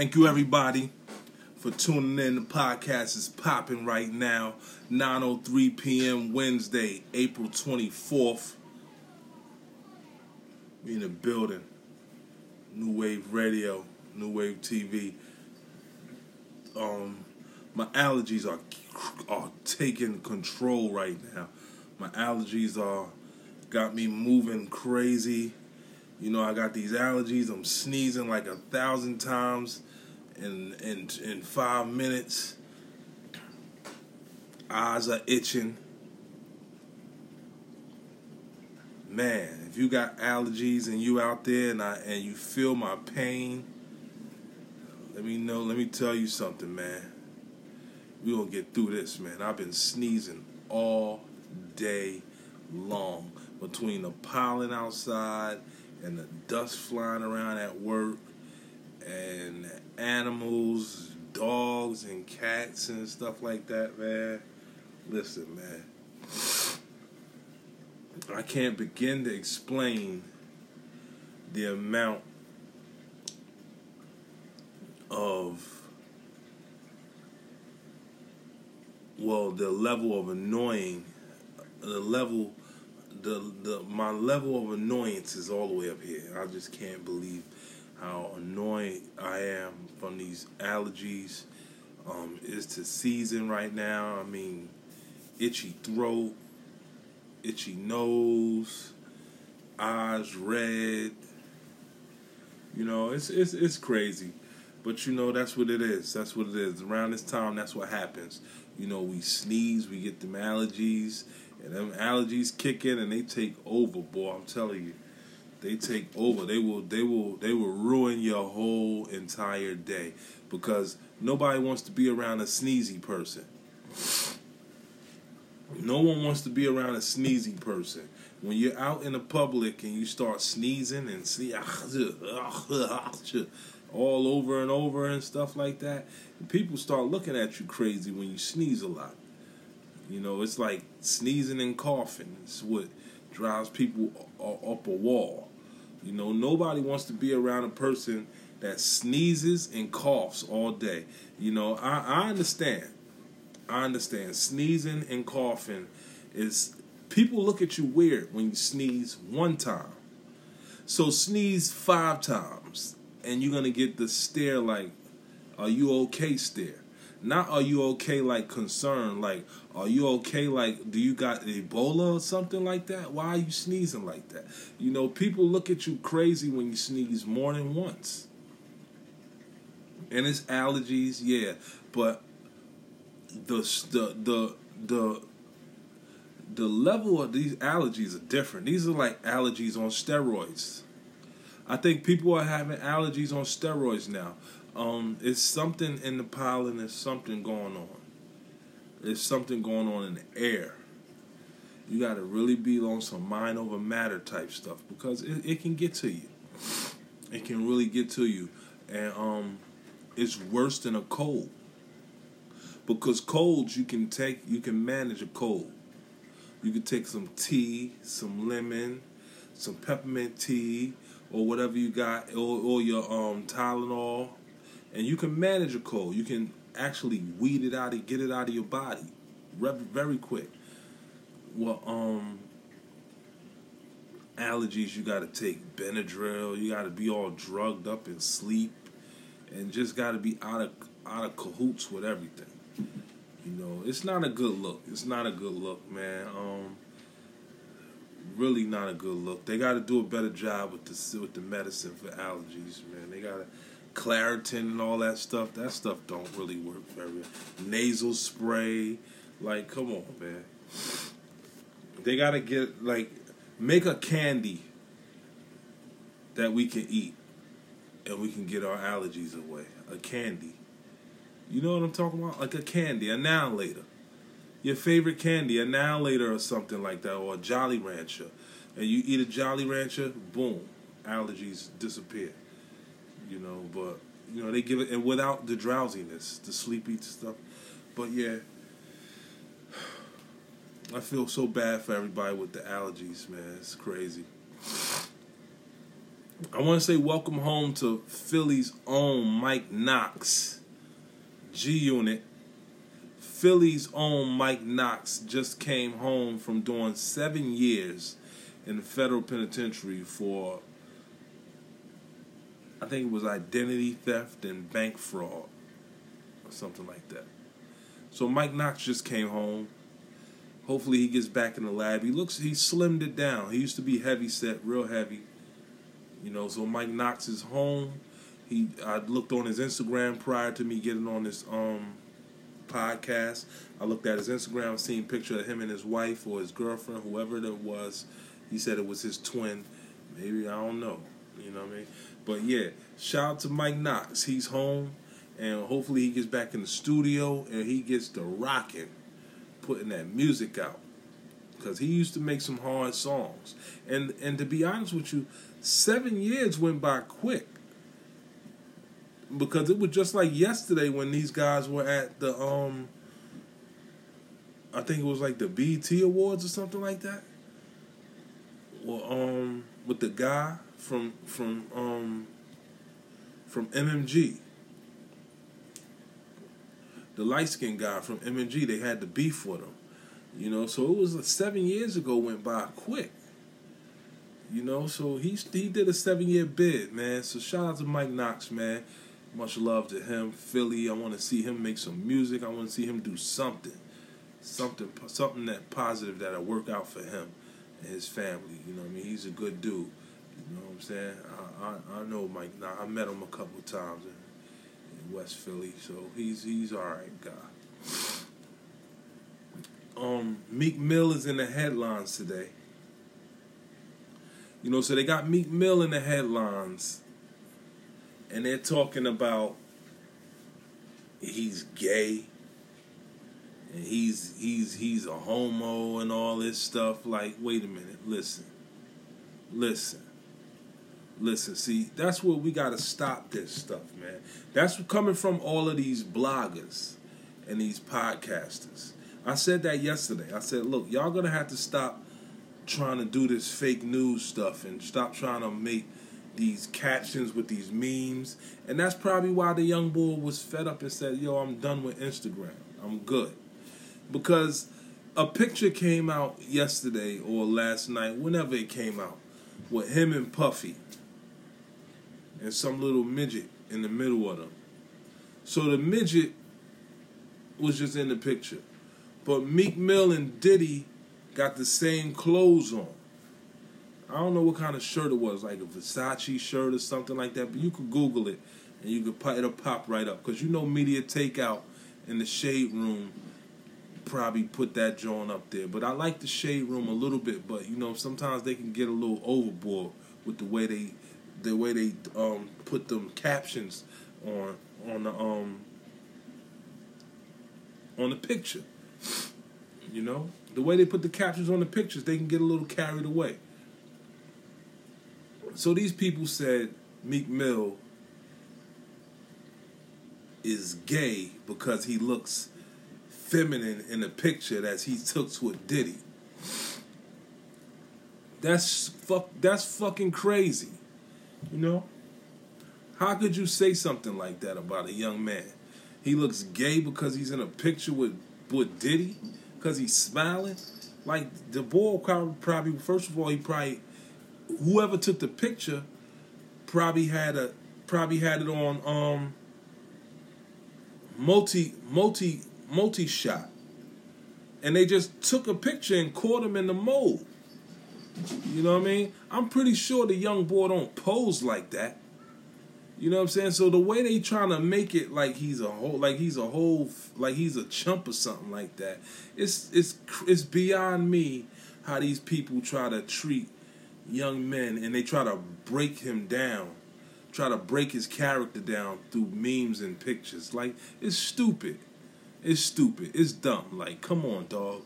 Thank you, everybody, for tuning in. The podcast is popping right now. 9.03 p.m. Wednesday, April 24th. We in the building. New Wave Radio, New Wave TV. Um, my allergies are are taking control right now. My allergies are got me moving crazy. You know, I got these allergies. I'm sneezing like a thousand times in in in five minutes. Eyes are itching. Man, if you got allergies and you out there and I and you feel my pain, let me know. Let me tell you something, man. We gonna get through this, man. I've been sneezing all day long between the pollen outside and the dust flying around at work and animals, dogs and cats and stuff like that, man. Listen, man. I can't begin to explain the amount of well the level of annoying the level the the my level of annoyance is all the way up here. I just can't believe how annoyed I am from these allergies. Um, it's the season right now. I mean, itchy throat, itchy nose, eyes red. You know, it's it's it's crazy. But you know, that's what it is. That's what it is. Around this time, that's what happens. You know, we sneeze, we get them allergies, and them allergies kick in and they take over, boy. I'm telling you, they take over. They will, they will, they will ruin your whole entire day because nobody wants to be around a sneezy person. No one wants to be around a sneezy person. When you're out in the public and you start sneezing and see all over and over and stuff like that, people start looking at you crazy when you sneeze a lot. You know, it's like sneezing and coughing. It's what drives people up a wall. You know, nobody wants to be around a person that sneezes and coughs all day. You know, I, I understand. I understand. Sneezing and coughing is people look at you weird when you sneeze one time. So sneeze five times and you're gonna get the stare like, are you okay stare. Not are you okay like concern, like are you okay like do you got Ebola or something like that? Why are you sneezing like that? You know, people look at you crazy when you sneeze more than once. And it's allergies, yeah, but the the the the the level of these allergies are different. These are like allergies on steroids. I think people are having allergies on steroids now. Um, it's something in the pile and There's something going on. There's something going on in the air. You got to really be on some mind over matter type stuff because it, it can get to you. It can really get to you, and um, it's worse than a cold. Because colds, you can take, you can manage a cold. You can take some tea, some lemon, some peppermint tea, or whatever you got, or, or your um, Tylenol, and you can manage a cold. You can actually weed it out and get it out of your body very quick. Well, um, allergies you got to take Benadryl. You got to be all drugged up and sleep, and just got to be out of out of cahoots with everything. You know, it's not a good look. It's not a good look, man. Um, really not a good look. They got to do a better job with the with the medicine for allergies, man. They got to Claritin and all that stuff. That stuff don't really work very well. Nasal spray, like come on, man. They got to get like make a candy that we can eat and we can get our allergies away. A candy. You know what I'm talking about? Like a candy, annihilator your favorite candy, annihilator or something like that, or a Jolly Rancher, and you eat a Jolly Rancher, boom, allergies disappear. You know, but you know they give it and without the drowsiness, the sleepy stuff. But yeah, I feel so bad for everybody with the allergies, man. It's crazy. I want to say welcome home to Philly's own Mike Knox, G Unit. Philly's own Mike Knox just came home from doing seven years in the federal penitentiary for, I think it was identity theft and bank fraud, or something like that. So Mike Knox just came home. Hopefully he gets back in the lab. He looks he slimmed it down. He used to be heavy set, real heavy. You know, so Mike Knox is home. He I looked on his Instagram prior to me getting on this um podcast. I looked at his Instagram, seen picture of him and his wife or his girlfriend, whoever that was. He said it was his twin. Maybe I don't know. You know what I mean? But yeah, shout out to Mike Knox. He's home and hopefully he gets back in the studio and he gets to rocking, putting that music out. Because he used to make some hard songs. And and to be honest with you, seven years went by quick. Because it was just like yesterday when these guys were at the um I think it was like the BT Awards or something like that. Well, um, with the guy from from um from MMG the light skinned guy from MMG. They had the beef with him. You know, so it was like seven years ago went by quick. You know, so he he did a seven year bid, man. So shout out to Mike Knox, man. Much love to him, Philly. I want to see him make some music. I want to see him do something, something, something that positive that'll work out for him and his family. You know, I mean, he's a good dude. You know what I'm saying? I I, I know Mike. I met him a couple of in West Philly, so he's he's all right guy. Um, Meek Mill is in the headlines today. You know, so they got Meek Mill in the headlines, and they're talking about he's gay, and he's he's he's a homo and all this stuff. Like, wait a minute, listen, listen. Listen, see, that's where we got to stop this stuff, man. That's coming from all of these bloggers and these podcasters. I said that yesterday. I said, look, y'all gonna have to stop trying to do this fake news stuff and stop trying to make these captions with these memes. And that's probably why the young boy was fed up and said, yo, I'm done with Instagram. I'm good. Because a picture came out yesterday or last night, whenever it came out, with him and Puffy and some little midget in the middle of them. So the midget was just in the picture. But Meek Mill and Diddy got the same clothes on. I don't know what kind of shirt it was, like a Versace shirt or something like that, but you could Google it and you could it'll pop right up. Because you know Media Takeout in the Shade Room probably put that joint up there. But I like the Shade Room a little bit, but you know, sometimes they can get a little overboard with the way they the way they um, put them captions on on the um on the picture. You know, the way they put the captions on the pictures, they can get a little carried away. So these people said Meek Mill is gay because he looks feminine in the picture that he took with Diddy. That's fuck. That's fucking crazy. You know? How could you say something like that about a young man? He looks gay because he's in a picture with, with Diddy? Because he's smiling? Like, the boy probably, first of all, he probably, whoever took the picture probably had a, probably had it on, um, multi, multi, multi shot. And they just took a picture and caught him in the mold. You know what I mean? I'm pretty sure the young boy don't pose like that. You know what I'm saying? So the way they trying to make it like he's a whole, like he's a whole, like he's a chump or something like that. It's it's it's beyond me how these people try to treat young men and they try to break him down, try to break his character down through memes and pictures. Like it's stupid. It's stupid. It's dumb. Like come on, dog.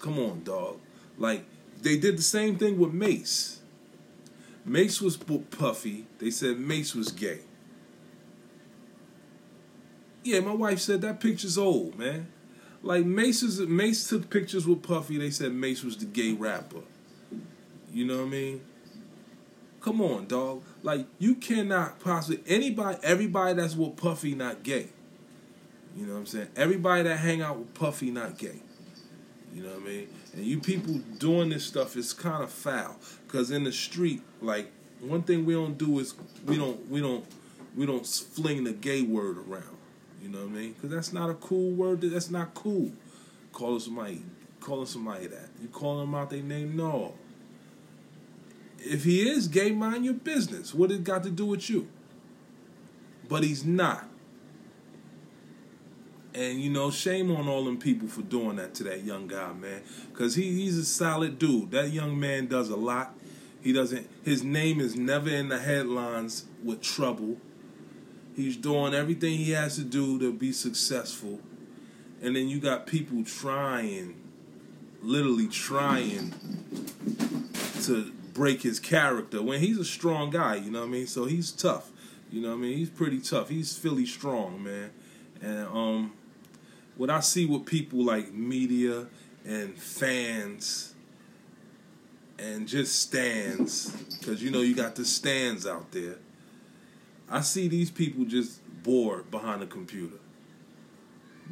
Come on, dog. Like they did the same thing with Mase. Mase was puffy. They said Mase was gay. Yeah, my wife said that picture's old, man. Like Mase, is, Mase took pictures with Puffy. They said Mase was the gay rapper. You know what I mean? Come on, dog. Like you cannot possibly anybody, everybody that's with Puffy not gay. You know what I'm saying? Everybody that hang out with Puffy not gay. You know what I mean? And you people doing this stuff is kind of foul. Cause in the street, like one thing we don't do is we don't we don't we don't fling the gay word around. You know what I mean? Because that's not a cool word. That's not cool. Calling somebody, calling somebody that. You calling them out their name? No. If he is gay, mind your business. What it got to do with you? But he's not. And you know, shame on all them people for doing that to that young guy, man. Cause he, he's a solid dude. That young man does a lot. He doesn't his name is never in the headlines with trouble. He's doing everything he has to do to be successful. And then you got people trying, literally trying to break his character when he's a strong guy, you know what I mean? So he's tough. You know what I mean? He's pretty tough. He's Philly strong, man. And um what I see with people like media and fans and just stands, because you know you got the stands out there I see these people just bored behind a computer.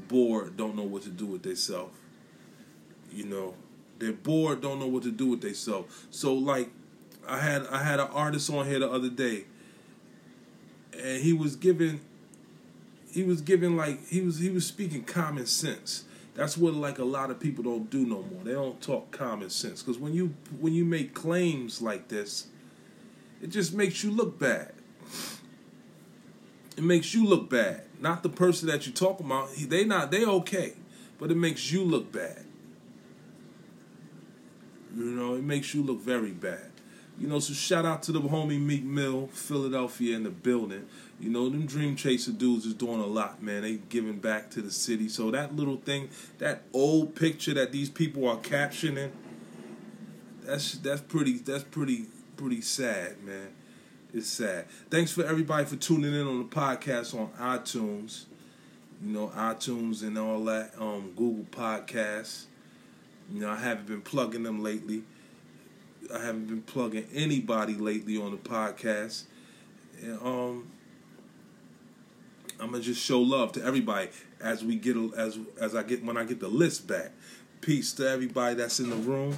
Bored, don't know what to do with themselves. You know, they're bored, don't know what to do with themselves. So like, I had I had an artist on here the other day, and he was giving, he was giving like he was he was speaking common sense. That's what like a lot of people don't do no more. They don't talk common sense because when you when you make claims like this, it just makes you look bad it makes you look bad. Not the person that you're talking about. They not they okay, but it makes you look bad. You know, it makes you look very bad. You know, so shout out to the homie Meek Mill, Philadelphia in the building. You know, them Dream Chaser dudes is doing a lot, man. They giving back to the city. So that little thing, that old picture that these people are captioning, that's that's pretty that's pretty pretty sad, man. It's sad. Thanks for everybody for tuning in on the podcast on iTunes. You know, iTunes and all that. Um, Google Podcasts. You know, I haven't been plugging them lately. I haven't been plugging anybody lately on the podcast. And, um, I'm gonna just show love to everybody as we get as as I get when I get the list back. Peace to everybody that's in the room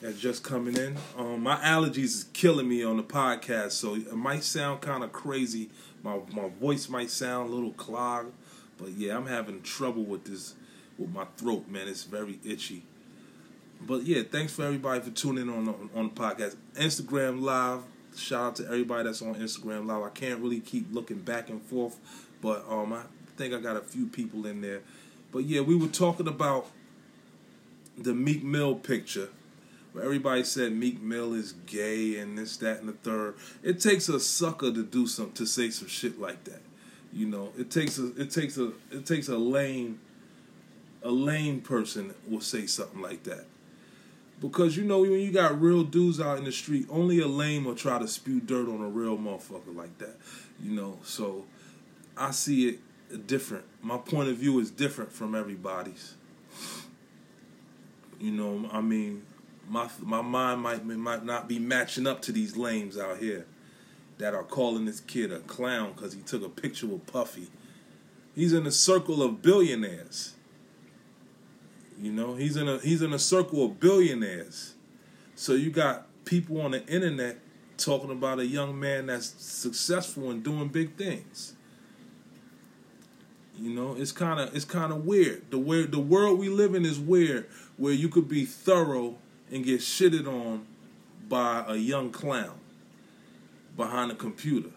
that's just coming in. Um, my allergies is killing me on the podcast, so it might sound kind of crazy. My my voice might sound a little clogged, but yeah, I'm having trouble with this with my throat, man. It's very itchy. But yeah, thanks for everybody for tuning in on on, on the podcast. Instagram live. Shout out to everybody that's on Instagram live. I can't really keep looking back and forth, but um, I think I got a few people in there. But yeah, we were talking about the Meek Mill picture Where everybody said Meek Mill is gay and this, that, and the third. It takes a sucker to do some to say some shit like that. You know, it takes a it takes a it takes a lame a lame person will say something like that. Because you know when you got real dudes out in the street, only a lame will try to spew dirt on a real motherfucker like that. You know, so I see it different. My point of view is different from everybody's. You know, I mean, my my mind might might not be matching up to these lames out here that are calling this kid a clown because he took a picture with Puffy. He's in a circle of billionaires. You know, he's in a he's in a circle of billionaires. So you got people on the internet talking about a young man that's successful and doing big things. You know, it's kind of it's kind of weird. The way the world we live in is weird, where you could be thorough and get shitted on by a young clown behind a computer.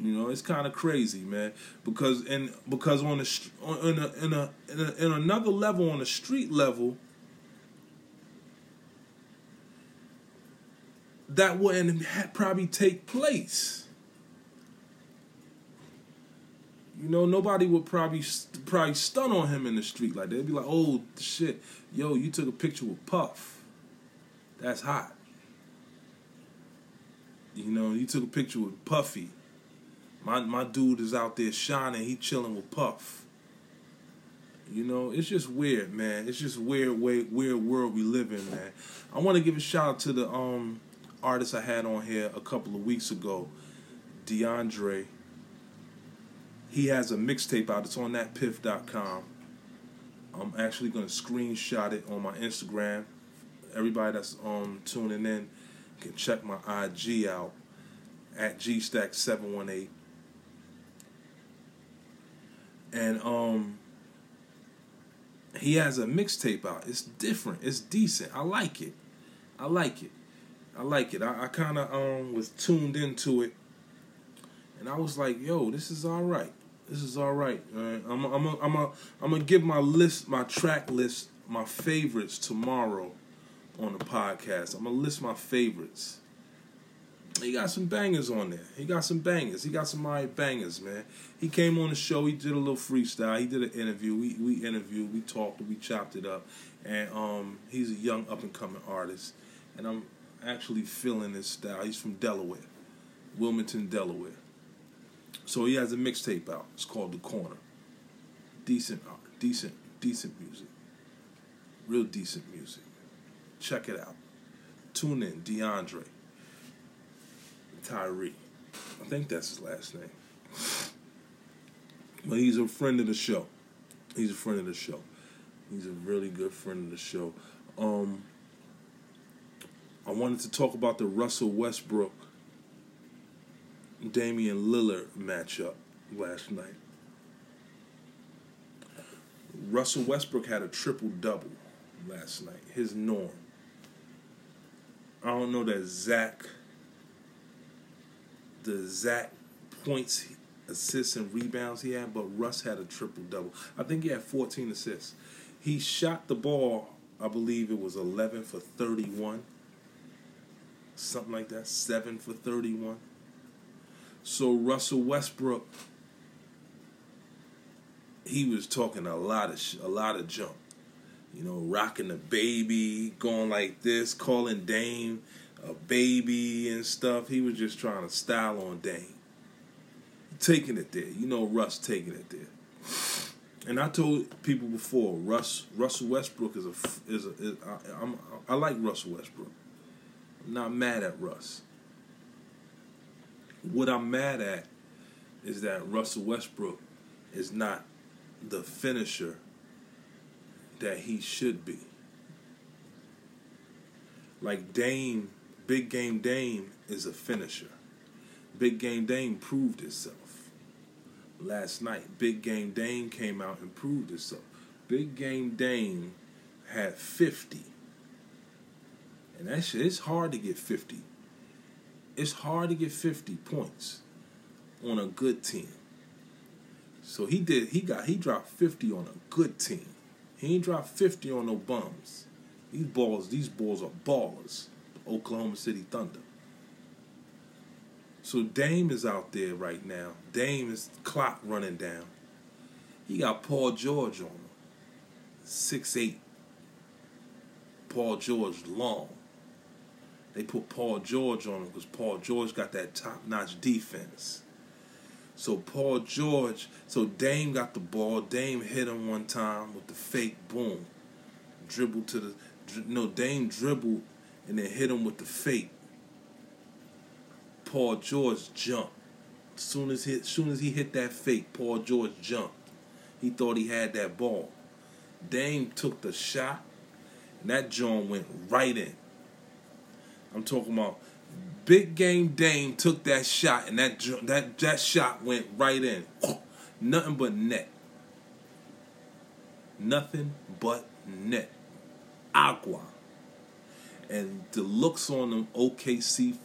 You know, it's kind of crazy, man. Because and because on the in a, in a in a in another level on the street level, that wouldn't probably take place. You know, nobody would probably probably stun on him in the street like that. They'd be like, "Oh shit, yo, you took a picture with Puff. That's hot." You know, you took a picture with Puffy. My my dude is out there shining. He chilling with Puff. You know, it's just weird, man. It's just weird, way weird world we live in, man. I want to give a shout out to the um artist I had on here a couple of weeks ago, DeAndre. He has a mixtape out. It's on datpiff.com. I'm actually to screenshot it on my Instagram. Everybody that's um, tuning in can check my IG out at gstack718. And um he has a mixtape out. It's different. It's decent. I like it. I like it. I like it. I, I kind of um was tuned into it, and I was like, "Yo, this is all right. This is all right." I'm a, I'm a, I'm a, I'm gonna give my list, my track list, my favorites tomorrow on the podcast. I'm gonna list my favorites. He got some bangers on there. He got some bangers. He got some alright bangers, man. He came on the show. He did a little freestyle. He did an interview. We we interviewed. We talked. We chopped it up. And um, he's a young up and coming artist. And I'm actually feeling his style. He's from Delaware, Wilmington, Delaware. So he has a mixtape out. It's called The Corner. Decent art, decent, decent music. Real decent music. Check it out. Tune in, DeAndre. Tyree. I think that's his last name. But he's a friend of the show. He's a friend of the show. He's a really good friend of the show. Um, I wanted to talk about the Russell Westbrook Damian Lillard matchup last night. Russell Westbrook had a triple double last night, his norm. I don't know that Zach, the Zach points, assists, and rebounds he had, but Russ had a triple double. I think he had 14 assists. He shot the ball, I believe it was 11 for 31 something like that, seven for 31. So Russell Westbrook, he was talking a lot of sh- a lot of jump, you know, rocking the baby, going like this, calling Dame a baby and stuff. He was just trying to style on Dame, taking it there. You know, Russ taking it there. And I told people before, Russ Russell Westbrook is a is a is, I, I'm, I like Russell Westbrook. I'm not mad at Russ. What I'm mad at is that Russell Westbrook is not the finisher that he should be. Like Dame, Big Game Dame is a finisher. Big Game Dame proved itself. Last night, Big Game Dame came out and proved itself. Big Game Dame had 50 and that shit, it's hard to get 50. It's hard to get 50 points on a good team. So he did, he got, he dropped 50 on a good team. He ain't dropped 50 on no bums. These balls, these balls are ballers. Oklahoma City Thunder. So Dame is out there right now. Dame is clock running down. He got Paul George on him. Six eight. Paul George long they put Paul George on him because Paul George got that top notch defense. So Paul George, so Dame got the ball. Dame hit him one time with the fake boom, dribble to the no Dame dribbled and then hit him with the fake. Paul George jumped. Soon as soon as he hit that fake, Paul George jumped. He thought he had that ball. Dame took the shot, and that joint went right in. I'm talking about big game Dame took that shot and that that that shot went right in. Nothing but net. Nothing but net. Agua. And the looks on them OKC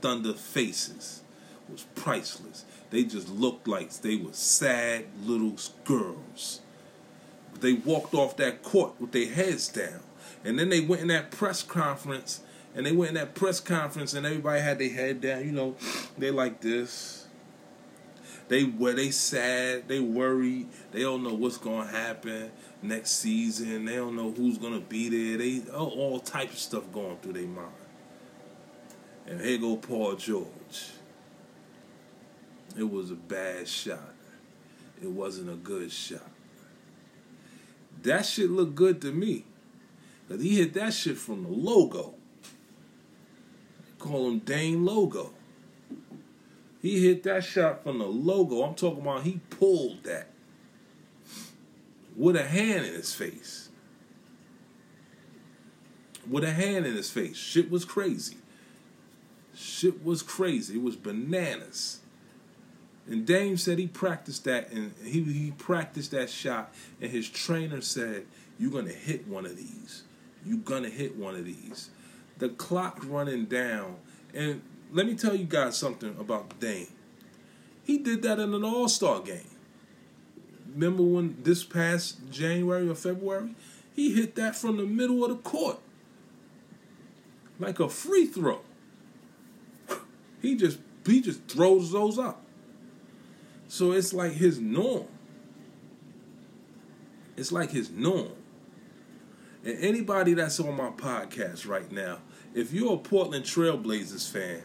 Thunder faces was priceless. They just looked like they were sad little girls. They walked off that court with their heads down. And then they went in that press conference and they went in that press conference and everybody had their head down. You know, they like this. They were they sad. They worried. They don't know what's gonna happen next season. They don't know who's gonna be there. They oh, all types of stuff going through their mind. And here go Paul George. It was a bad shot. It wasn't a good shot. That shit looked good to me. Cause he hit that shit from the logo. Call him Dame Logo. He hit that shot from the logo. I'm talking about he pulled that with a hand in his face. With a hand in his face. Shit was crazy. Shit was crazy. It was bananas. And Dame said he practiced that and he, he practiced that shot and his trainer said, You're gonna hit one of these. You're gonna hit one of these. The clock running down. And let me tell you guys something about Dame. He did that in an all star game. Remember when this past January or February? He hit that from the middle of the court. Like a free throw. He just he just throws those up. So it's like his norm. It's like his norm. And anybody that's on my podcast right now, if you're a Portland Trailblazers fan,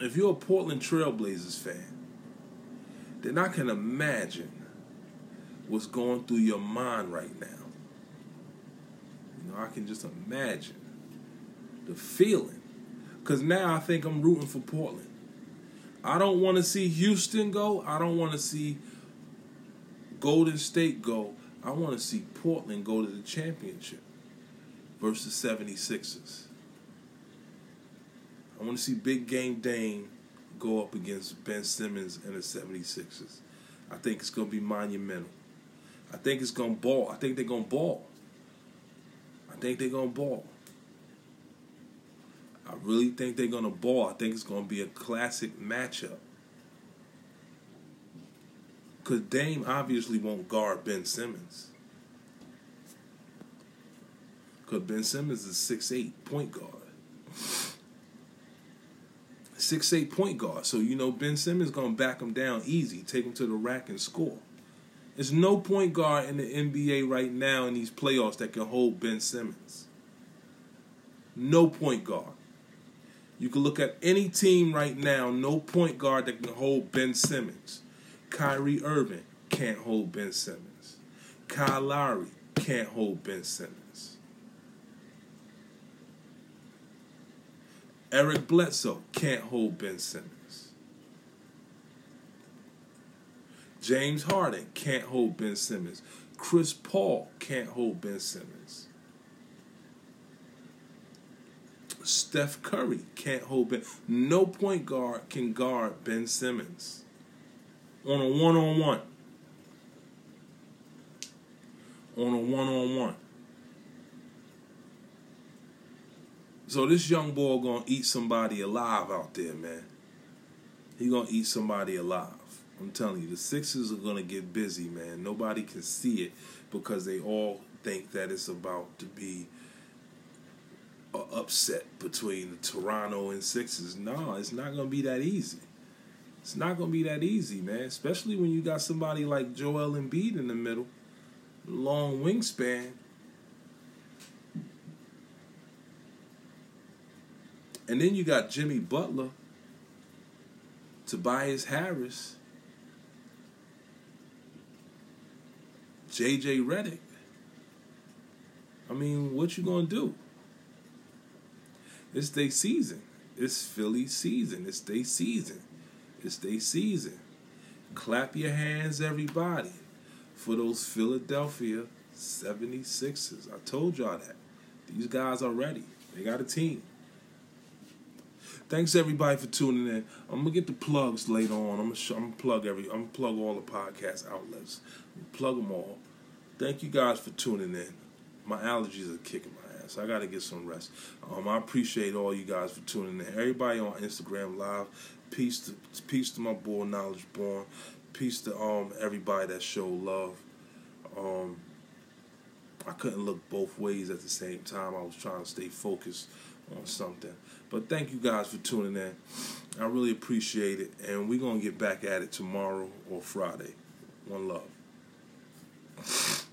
if you're a Portland Trailblazers fan, then I can imagine what's going through your mind right now. You know, I can just imagine the feeling. Because now I think I'm rooting for Portland. I don't want to see Houston go. I don't want to see Golden State go. I want to see Portland go to the championship versus 76ers. I want to see Big Game Dame go up against Ben Simmons and the 76ers. I think it's going to be monumental. I think it's going to ball. I think they're going to ball. I think they're going to ball. I really think they're going to ball. I think it's going to be a classic matchup. Because Dame obviously won't guard Ben Simmons. Because Ben Simmons is six eight point guard. Six eight point guard. So, you know, Ben Simmons to back him down easy, take him to the rack and score. There's no point guard in the NBA right now in these playoffs that can hold Ben Simmons. No point guard. You can look at any team right now, no point guard that can hold Ben Simmons. Kyrie Irving can't hold Ben Simmons. Kyle Lowry can't hold Ben Simmons. Eric Bledsoe can't hold Ben Simmons. James Harden can't hold Ben Simmons. Chris Paul can't hold Ben Simmons. Steph Curry can't hold Ben. No point guard can guard Ben Simmons on a one on one. On a one on one. So this young boy gonna eat somebody alive out there, man. He gonna eat somebody alive. I'm telling you, the Sixers are gonna get busy, man. Nobody can see it because they all think that it's about to be an upset between the Toronto and Sixers. No, it's not gonna be that easy. It's not gonna be that easy, man. Especially when you got somebody like Joel Embiid in the middle, long wingspan. And then you got Jimmy Butler, Tobias Harris, JJ Redick. I mean, what you gonna do? It's their season. It's Philly season. It's their season. It's their season. Clap your hands, everybody, for those Philadelphia 76ers. I told y'all that. These guys are ready. They got a team. Thanks everybody for tuning in. I'm gonna get the plugs later on. I'm gonna, sh- I'm gonna plug every. I'm gonna plug all the podcast outlets. Plug them all. Thank you guys for tuning in. My allergies are kicking my ass. I gotta get some rest. Um, I appreciate all you guys for tuning in. Everybody on Instagram Live. Peace to peace to my boy Knowledge Born. Peace to um everybody that show love. Um, I couldn't look both ways at the same time. I was trying to stay focused on something. But thank you guys for tuning in. I really appreciate it. And we're going to get back at it tomorrow or Friday. One love.